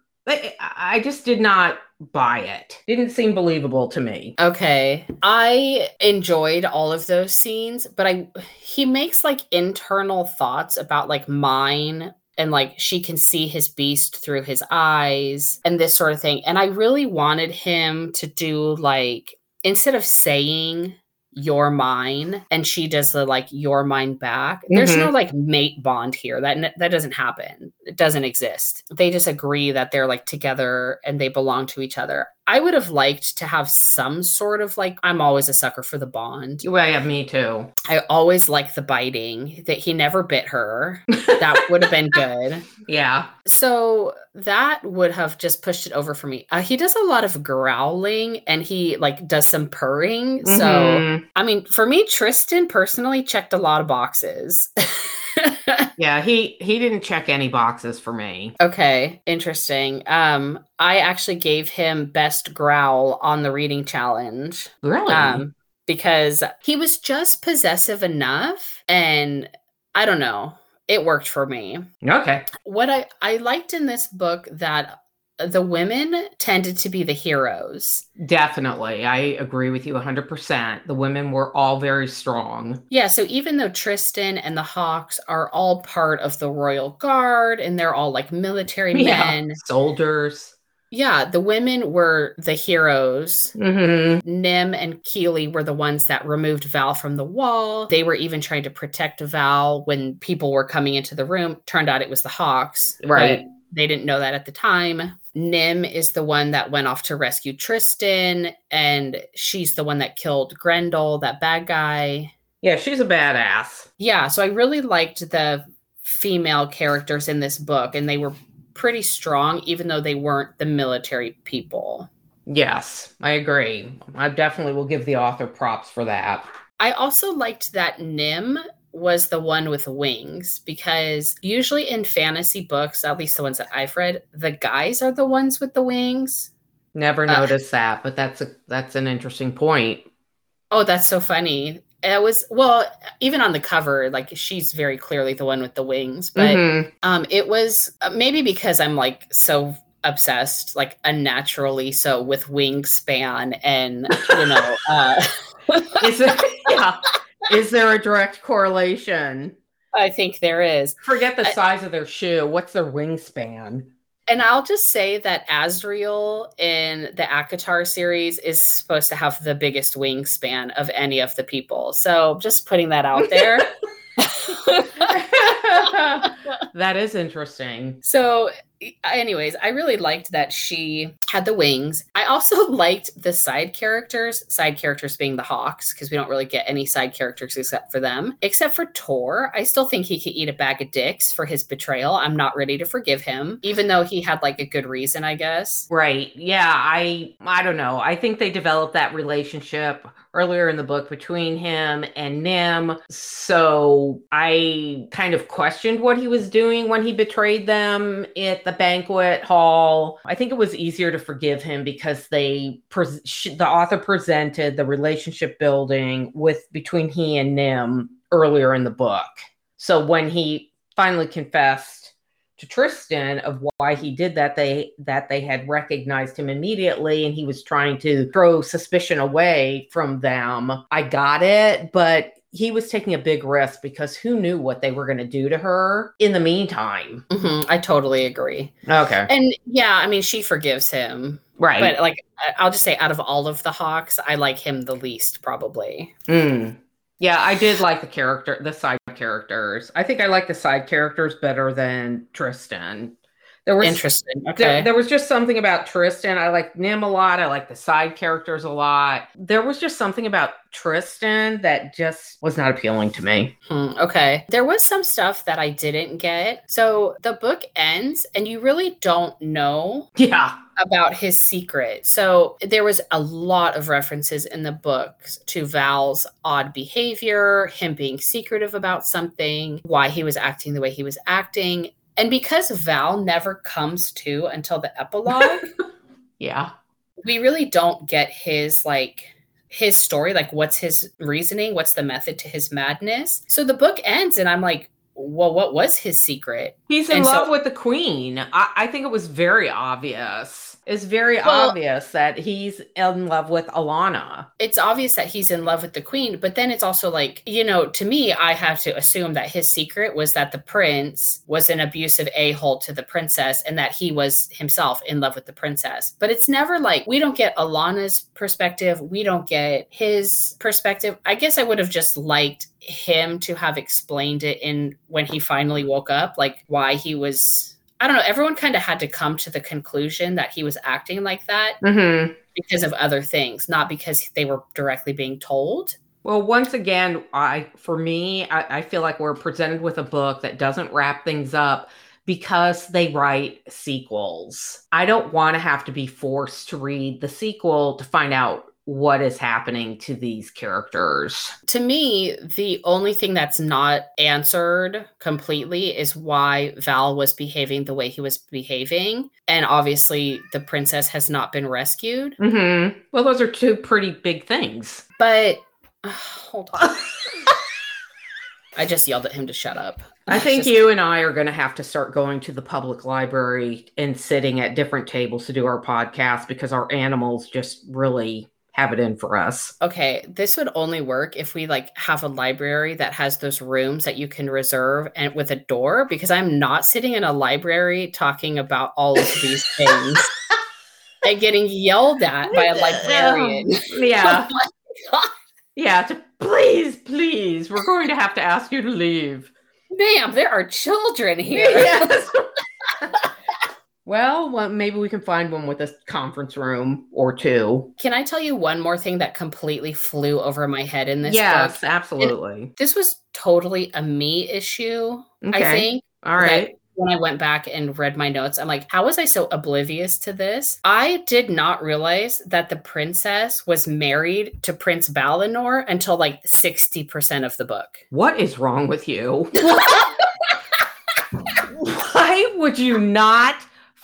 I just did not buy it. Didn't seem believable to me. Okay. I enjoyed all of those scenes, but I he makes like internal thoughts about like mine and like she can see his beast through his eyes and this sort of thing. And I really wanted him to do like instead of saying you're mine and she does the like you're mine back. There's mm-hmm. no like mate bond here. That that doesn't happen. It doesn't exist. They just agree that they're like together and they belong to each other I would have liked to have some sort of like I'm always a sucker for the bond. Well, yeah, me too. I always like the biting that he never bit her. That would have been good. Yeah. So that would have just pushed it over for me. Uh, he does a lot of growling and he like does some purring. Mm-hmm. So I mean, for me, Tristan personally checked a lot of boxes. yeah, he he didn't check any boxes for me. Okay, interesting. Um I actually gave him best growl on the reading challenge. Really? Um because he was just possessive enough and I don't know. It worked for me. Okay. What I I liked in this book that the women tended to be the heroes. Definitely. I agree with you 100%. The women were all very strong. Yeah. So even though Tristan and the Hawks are all part of the Royal Guard and they're all like military yeah. men, soldiers. Yeah, the women were the heroes. Mm-hmm. Nim and Keely were the ones that removed Val from the wall. They were even trying to protect Val when people were coming into the room. Turned out it was the Hawks. Right. They didn't know that at the time. Nim is the one that went off to rescue Tristan, and she's the one that killed Grendel, that bad guy. Yeah, she's a badass. Yeah, so I really liked the female characters in this book, and they were pretty strong, even though they weren't the military people. Yes, I agree. I definitely will give the author props for that. I also liked that Nim was the one with wings because usually in fantasy books, at least the ones that I've read, the guys are the ones with the wings. Never uh, noticed uh, that, but that's a that's an interesting point. Oh, that's so funny. It was well, even on the cover, like she's very clearly the one with the wings, but mm-hmm. um, it was uh, maybe because I'm like so obsessed, like unnaturally so with wingspan and you know. uh Is it, yeah. Is there a direct correlation? I think there is. Forget the size of their shoe. What's their wingspan? And I'll just say that Azriel in the ACOTAR series is supposed to have the biggest wingspan of any of the people. So just putting that out there. that is interesting. So anyways, I really liked that she had the wings. I also liked the side characters, side characters being the Hawks, because we don't really get any side characters except for them. Except for Tor, I still think he could eat a bag of dicks for his betrayal. I'm not ready to forgive him, even though he had like a good reason, I guess. Right. Yeah, I I don't know. I think they developed that relationship earlier in the book between him and Nim. So I kind of questioned what he was doing when he betrayed them at the banquet hall. I think it was easier to forgive him because they pre- the author presented the relationship building with between he and Nim earlier in the book. So when he finally confessed to Tristan of why he did that they that they had recognized him immediately and he was trying to throw suspicion away from them. I got it, but he was taking a big risk because who knew what they were going to do to her in the meantime. Mm-hmm, I totally agree. Okay. And yeah, I mean, she forgives him. Right. But like, I'll just say out of all of the Hawks, I like him the least, probably. Mm. Yeah, I did like the character, the side characters. I think I like the side characters better than Tristan. There was interesting. Okay. There, there, was just something about Tristan. I like Nim a lot. I like the side characters a lot. There was just something about Tristan that just was not appealing to me. Hmm, okay. There was some stuff that I didn't get. So the book ends and you really don't know. Yeah. About his secret. So there was a lot of references in the book to Val's odd behavior, him being secretive about something, why he was acting the way he was acting. And because Val never comes to until the epilogue, yeah, we really don't get his like his story, like what's his reasoning, what's the method to his madness. So the book ends, and I'm like, well, what was his secret? He's in and love so- with the queen. I-, I think it was very obvious it's very well, obvious that he's in love with Alana. It's obvious that he's in love with the queen, but then it's also like, you know, to me, I have to assume that his secret was that the prince was an abusive a hole to the princess and that he was himself in love with the princess. But it's never like we don't get Alana's perspective, we don't get his perspective. I guess I would have just liked him to have explained it in when he finally woke up, like why he was I don't know, everyone kind of had to come to the conclusion that he was acting like that mm-hmm. because of other things, not because they were directly being told. Well, once again, I for me, I, I feel like we're presented with a book that doesn't wrap things up because they write sequels. I don't want to have to be forced to read the sequel to find out what is happening to these characters. To me, the only thing that's not answered completely is why Val was behaving the way he was behaving. And obviously, the princess has not been rescued. Mm-hmm. Well, those are two pretty big things. But uh, hold on. I just yelled at him to shut up. I think just... you and I are going to have to start going to the public library and sitting at different tables to do our podcast because our animals just really have it in for us. Okay, this would only work if we like have a library that has those rooms that you can reserve and with a door because I'm not sitting in a library talking about all of these things and getting yelled at by a librarian. Yeah. oh yeah, to, please, please, we're going to have to ask you to leave. Ma'am, there are children here. Yes. Well, well, maybe we can find one with a conference room or two. Can I tell you one more thing that completely flew over my head in this yes, book? absolutely. And this was totally a me issue, okay. I think. All right. When I went back and read my notes, I'm like, how was I so oblivious to this? I did not realize that the princess was married to Prince Balinor until like 60% of the book. What is wrong with you? Why would you not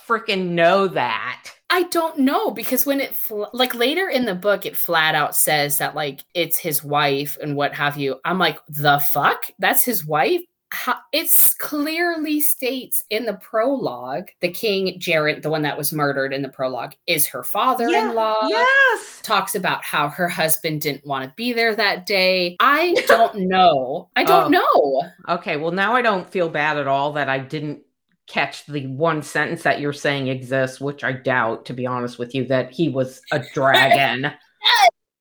freaking know that? I don't know because when it fl- like later in the book it flat out says that like it's his wife and what have you. I'm like the fuck? That's his wife? How- it's clearly states in the prologue the king Jarrett, the one that was murdered in the prologue, is her father-in-law. Yeah, yes. Talks about how her husband didn't want to be there that day. I don't know. I don't oh. know. Okay, well now I don't feel bad at all that I didn't catch the one sentence that you're saying exists, which I doubt, to be honest with you, that he was a dragon.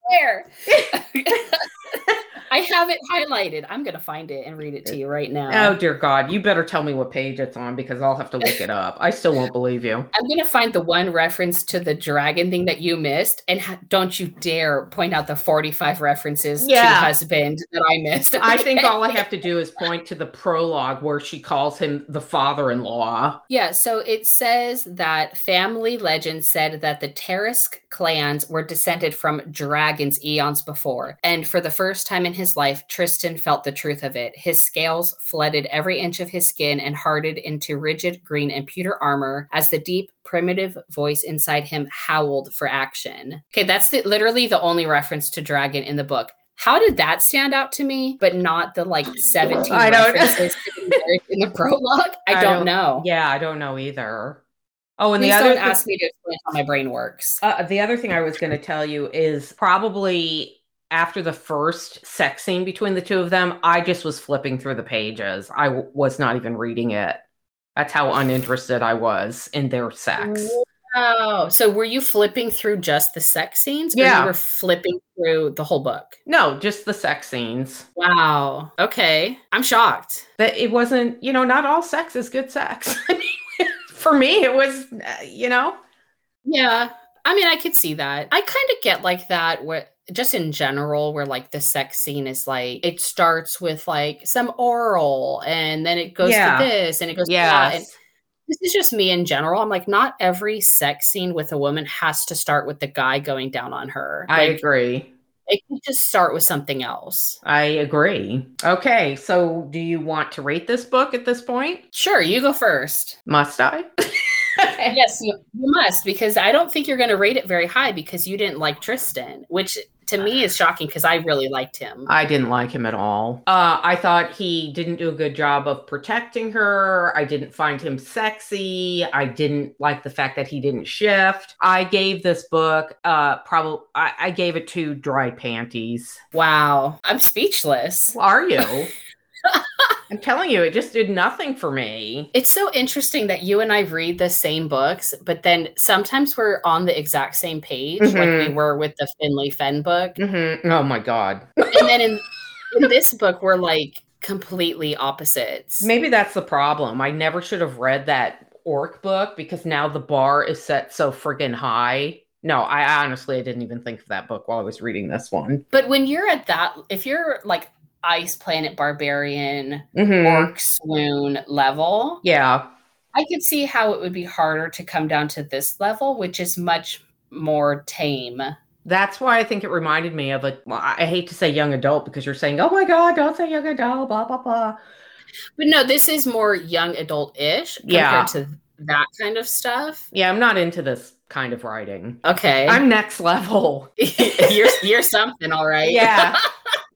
Where? I have it highlighted. I'm going to find it and read it to you right now. Oh, dear God. You better tell me what page it's on because I'll have to look it up. I still won't believe you. I'm going to find the one reference to the dragon thing that you missed. And ha- don't you dare point out the 45 references yeah. to husband that I missed. I think all I have to do is point to the prologue where she calls him the father in law. Yeah. So it says that family legend said that the Tarrasque clans were descended from dragons eons before. And for the first time in his his life, Tristan felt the truth of it. His scales flooded every inch of his skin and hardened into rigid green and pewter armor as the deep, primitive voice inside him howled for action. Okay, that's the, literally the only reference to dragon in the book. How did that stand out to me, but not the like 17 I references in the prologue? I, I don't, don't, know. Yeah, I don't know either. Oh, and Please the other don't ask me to explain how my brain works. Uh, the other thing I was going to tell you is probably after the first sex scene between the two of them, I just was flipping through the pages. I w- was not even reading it. That's how uninterested I was in their sex. Wow. So were you flipping through just the sex scenes? Yeah. you were flipping through the whole book. No, just the sex scenes. Wow. Okay. I'm shocked. That it wasn't, you know, not all sex is good sex. For me, it was, uh, you know. Yeah. I mean, I could see that. I kind of get like that where just in general where like the sex scene is like it starts with like some oral and then it goes Yeah. to this and it goes to Yes. that. And this is just me in general. I'm like, not every sex scene with a woman has to start with the guy going down on her. I agree. it can just start with something else. I agree. Okay, so do you want to rate this book at this point? Sure, you go first. Must I? yes, you, you must, because I don't think you're going to rate it very high because you didn't like Tristan, which to me is shocking because I really liked him. I didn't like him at all. Uh, I thought he didn't do a good job of protecting her. I didn't find him sexy. I didn't like the fact that he didn't shift. I gave this book uh probably I, I gave it two dry panties. wow, I'm speechless. Are you? I'm telling you, it just did nothing for me. It's so interesting that you and I read the same books, but then sometimes we're on the exact same page, like Mhm. we were with the Finley Fenn book. hmm Oh my god. And then in, in this book, we're like completely opposites. Maybe that's the problem. I never should have read that orc book because now the bar is set so friggin' high. No, I honestly I didn't even think of that book while I was reading this one. But when you're at that, if you're like Ice Planet Barbarian, Mhm. Orc Sworn level, Yeah. I could see how it would be harder to come down to this level, which is much more tame. That's why I think it reminded me of a. Well, I hate to say young adult because you're saying, "Oh my God, don't say young adult," blah blah blah. But no, this is more young adult ish compared Yeah. to that kind of stuff. Yeah, I'm not into this kind of writing. Okay. I'm next level. you're you're something, all right. Yeah.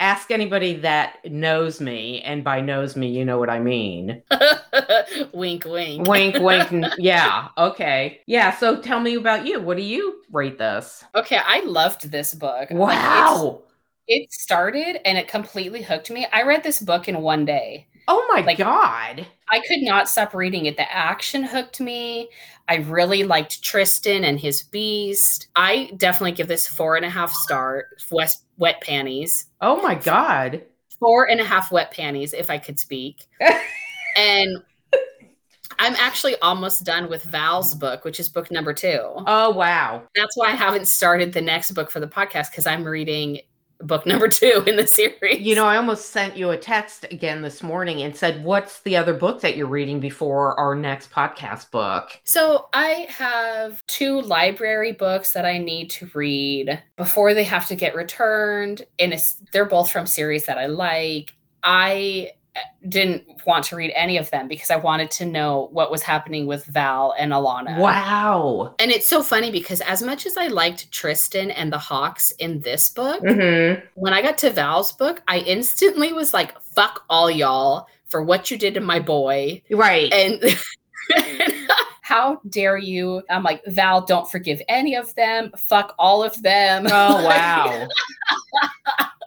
Ask anybody that knows me, and by knows me, you know what I mean. wink wink. wink, wink. Yeah. Okay. Yeah. So tell me about you. What do you rate this? Okay, I loved this book. Like, Wow. it started and it completely hooked me. I read this book in one day. Oh my Like- God. I could not stop reading it. The action hooked me. I really liked Tristan and his beast. I definitely give this four and a half star wet, wet panties. Oh my God. Four and a half wet panties, if I could speak. and I'm actually almost done with Val's book, which is book number two. Oh wow. That's why I haven't started the next book for the podcast because I'm reading book number two in the series. You know, I almost sent you a text again this morning and said, What's the other book that you're reading before our next podcast book? So I have two library books that I need to read before they have to get returned, and it's, they're both from series that I like. I didn't want to read any of them because I wanted to know what was happening with Val and Alana. Wow. And it's so funny because as much as I liked Tristan and the Hawks in this book, Mm-hmm. when I got to Val's book, I instantly was like, fuck all y'all for what you did to my boy. Right. And how dare you? I'm like, Val, don't forgive any of them. Fuck all of them. oh wow.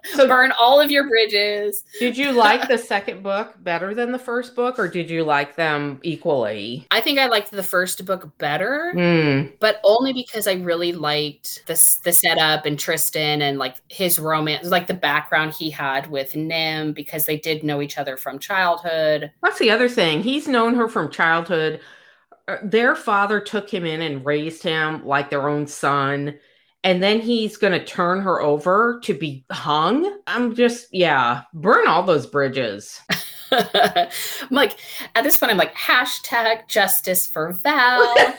So Burn all of your bridges. did you like the second book better than the first book, or did you like them equally? I think I liked the first book better, Hmm. but only because I really liked the, the setup and Tristan and like his romance, like the background he had with Nim because they did know each other from childhood. That's the other thing. He's known her from childhood. Uh, Their father took him in and raised him like their own son. And then he's going to turn her over to be hung. I'm just, yeah, burn all those bridges. I'm like, at this point, I'm like, hashtag justice for Val.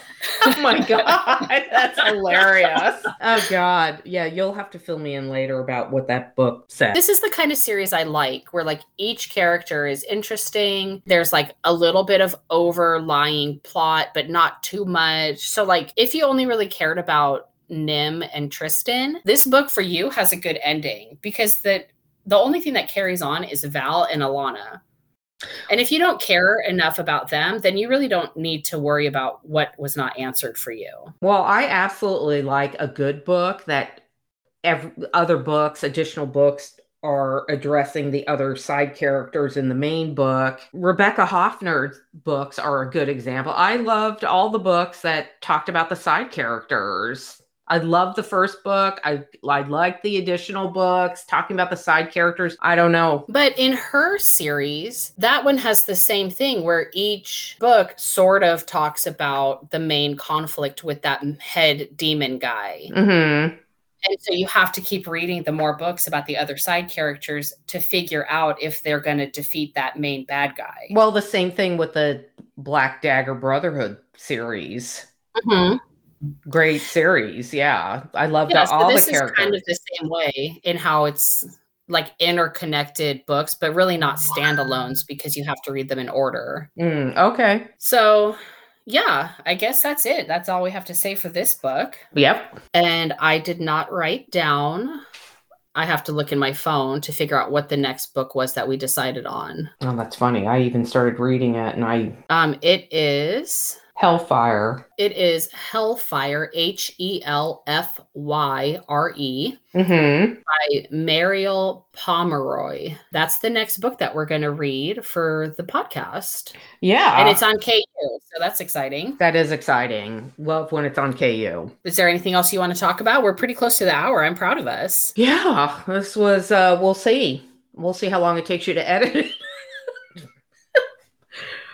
Oh my God. That's hilarious. Oh God. Yeah, you'll have to fill me in later about what that book said. this is the kind of series I like where like each character is interesting. There's like a little bit of overlying plot, but not too much. So like if you only really cared about Nim and Tristan, this book for you has a good ending because the the only thing that carries on is Val and Alana. And if you don't care enough about them, then you really don't need to worry about what was not answered for you. Well, I absolutely like a good book that every, other books, additional books are addressing the other side characters in the main book. Rebecca Hoffner's books are a good example. I loved all the books that talked about the side characters. I love the first book. I I liked the additional books talking about the side characters. I don't know. But in her series, that one has the same thing where each book sort of talks about the main conflict with that head demon guy. Mm-hmm. And so you have to keep reading the more books about the other side characters to figure out if they're going to defeat that main bad guy. Well, the same thing with the Black Dagger Brotherhood series. Mm-hmm. Great series, yeah. I love yeah, all so the characters. is kind of the same way in how it's like interconnected books, but really not standalones because you have to read them in order. Mm, okay. So yeah, I guess that's it. That's all we have to say for this book. Yep. And I did not write down. I have to look in my phone to figure out what the next book was that we decided on. Oh, that's funny. I even started reading it and I um it is Hellfyre. It is Hellfire, H E L F Y R E, mm-hmm. by Mariel Pomeroy. That's the next book that we're going to read for the podcast. Yeah. And it's on KU, so that's exciting. That is exciting. Love when it's on KU. Is there anything else you want to talk about? We're pretty close to the hour. I'm proud of us. Yeah. This was, uh, we'll see. We'll see how long it takes you to edit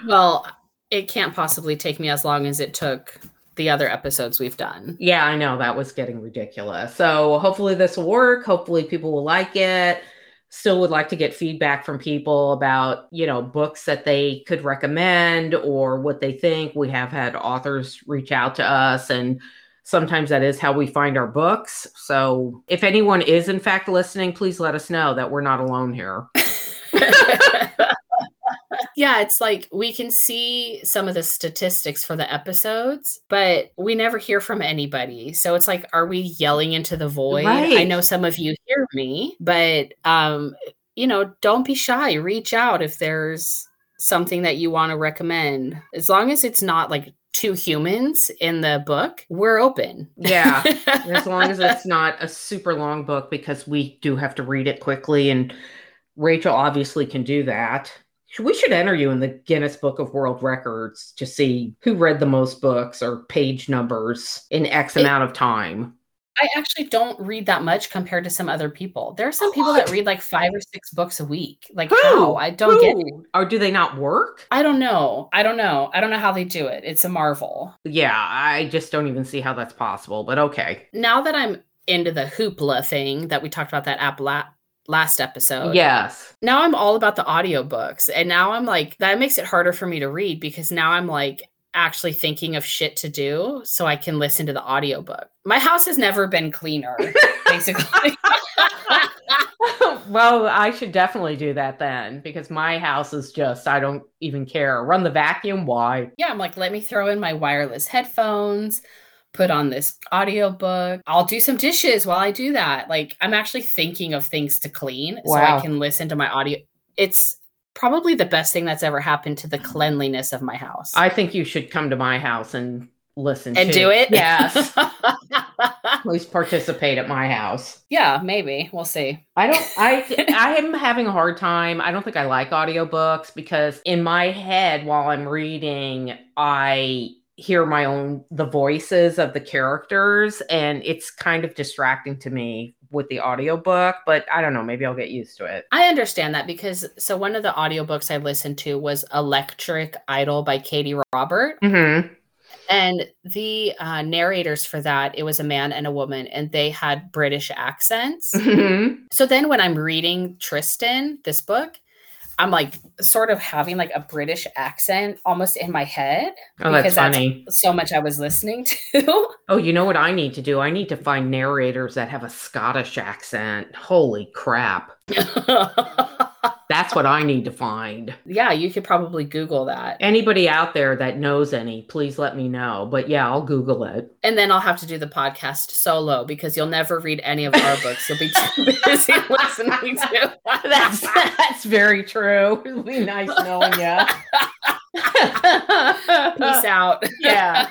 well, it can't possibly take me as long as it took the other episodes we've done. Yeah, I know that was getting ridiculous. So hopefully this will work. Hopefully people will like it. Still would like to get feedback from people about, you know, books that they could recommend or what they think. We have had authors reach out to us and sometimes that is how we find our books. So if anyone is in fact listening, please let us know that we're not alone here. yeah, it's like we can see some of the statistics for the episodes, but we never hear from anybody. So it's like, are we yelling into the void? Right. I know some of you hear me, but um, you know, don't be shy. Reach out if there's something that you want to recommend. As long as it's not like two humans in the book, we're open. Yeah. as long as it's not a super long book because we do have to read it quickly and Rachel obviously can do that. We should enter you in the Guinness Book of World Records to see who read the most books or page numbers in X it, amount of time. I actually don't read that much compared to some other people. There are some people that read like five or six books a week. Like who? how? I don't who? get it. Or do they not work? I don't know. I don't know. I don't know how they do it. It's a marvel. Yeah, I just don't even see how that's possible, but okay. Now that I'm into the hoopla thing that we talked about that app last episode. Yes. Now I'm all about the audiobooks. And now I'm like, that makes it harder for me to read because now I'm like actually thinking of shit to do so I can listen to the audiobook. My house has never been cleaner, basically. well, I should definitely do that then because my house is just, I don't even care. Run the vacuum. Why? Yeah, I'm like, let me throw in my wireless headphones put on this audiobook. I'll do some dishes while I do that. Like I'm actually thinking of things to clean wow. so I can listen to my audio. It's probably the best thing that's ever happened to the cleanliness of my house. I think you should come to my house and listen and to. do it. Yes. at least participate at my house. Yeah, maybe. We'll see. I don't I I am having a hard time. I don't think I like audiobooks because in my head while I'm reading, I hear my own the voices of the characters and it's kind of distracting to me with the audiobook but i don't know maybe i'll get used to it i understand that because so one of the audiobooks i listened to was electric idol by katee robert mm-hmm. and the uh, narrators for that it was a man and a woman and they had british accents mm-hmm. so then when i'm reading tristan this book I'm like sort of having like a British accent almost in my head. Oh, that's funny. That's so much I was listening to. oh, you know what I need to do? I need to find narrators that have a Scottish accent. Holy crap. That's what I need to find. Yeah, you could probably Google that. Anybody out there that knows any, please let me know. But yeah, I'll Google it. And then I'll have to do the podcast solo because you'll never read any of our books. You'll be too busy listening to. that's that's very true. It'll be nice knowing you. Peace out. Yeah.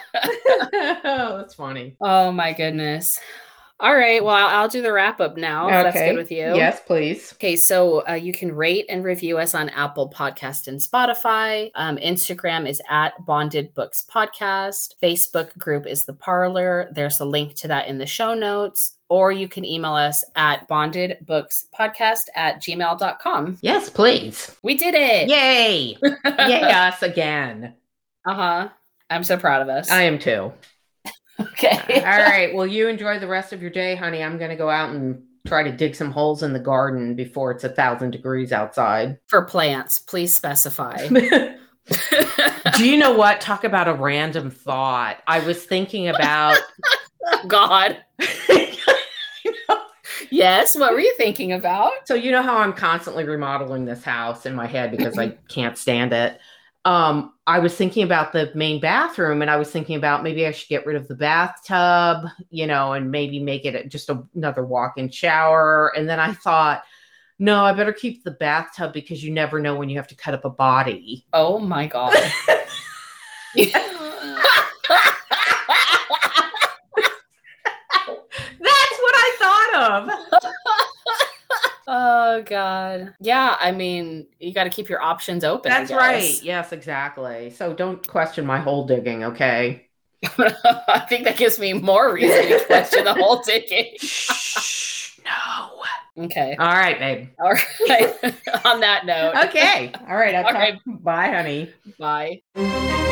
oh, that's funny. Oh my goodness. All right. Well, I'll, I'll do the wrap up now. If that's good with you. Yes, please. Okay. So uh, you can rate and review us on Apple Podcast and Spotify. Um, Instagram is at Bonded Books Podcast. Facebook group is the Parlor. There's a link to that in the show notes. Or you can email us at bondedbookspodcast at gmail.com. Yes, please. We did it. Yay. Yay, us again. Uh huh. I'm so proud of us. I am too. Okay. All right. Well, you enjoy the rest of your day, honey. I'm going to go out and try to dig some holes in the garden before it's a thousand degrees outside. For plants, please specify. Do you know what? Talk about a random thought. I was thinking about God. yes. What were you thinking about? So, you know how I'm constantly remodeling this house in my head because I can't stand it um, I was thinking about the main bathroom and I was thinking about maybe I should get rid of the bathtub, you know, and maybe make it just a, another walk in shower. And then I thought, no, I better keep the bathtub because you never know when you have to cut up a body. Oh my God. That's what I thought of. Oh God. Yeah, I mean, you got to keep your options open. That's right. Yes, exactly. So don't question my hole digging, okay? I think that gives me more reason to question the hole digging. Shh, no. Okay. All right, babe. All right. On that note. Okay. All right. I'll All talk. Right. Bye, honey. Bye.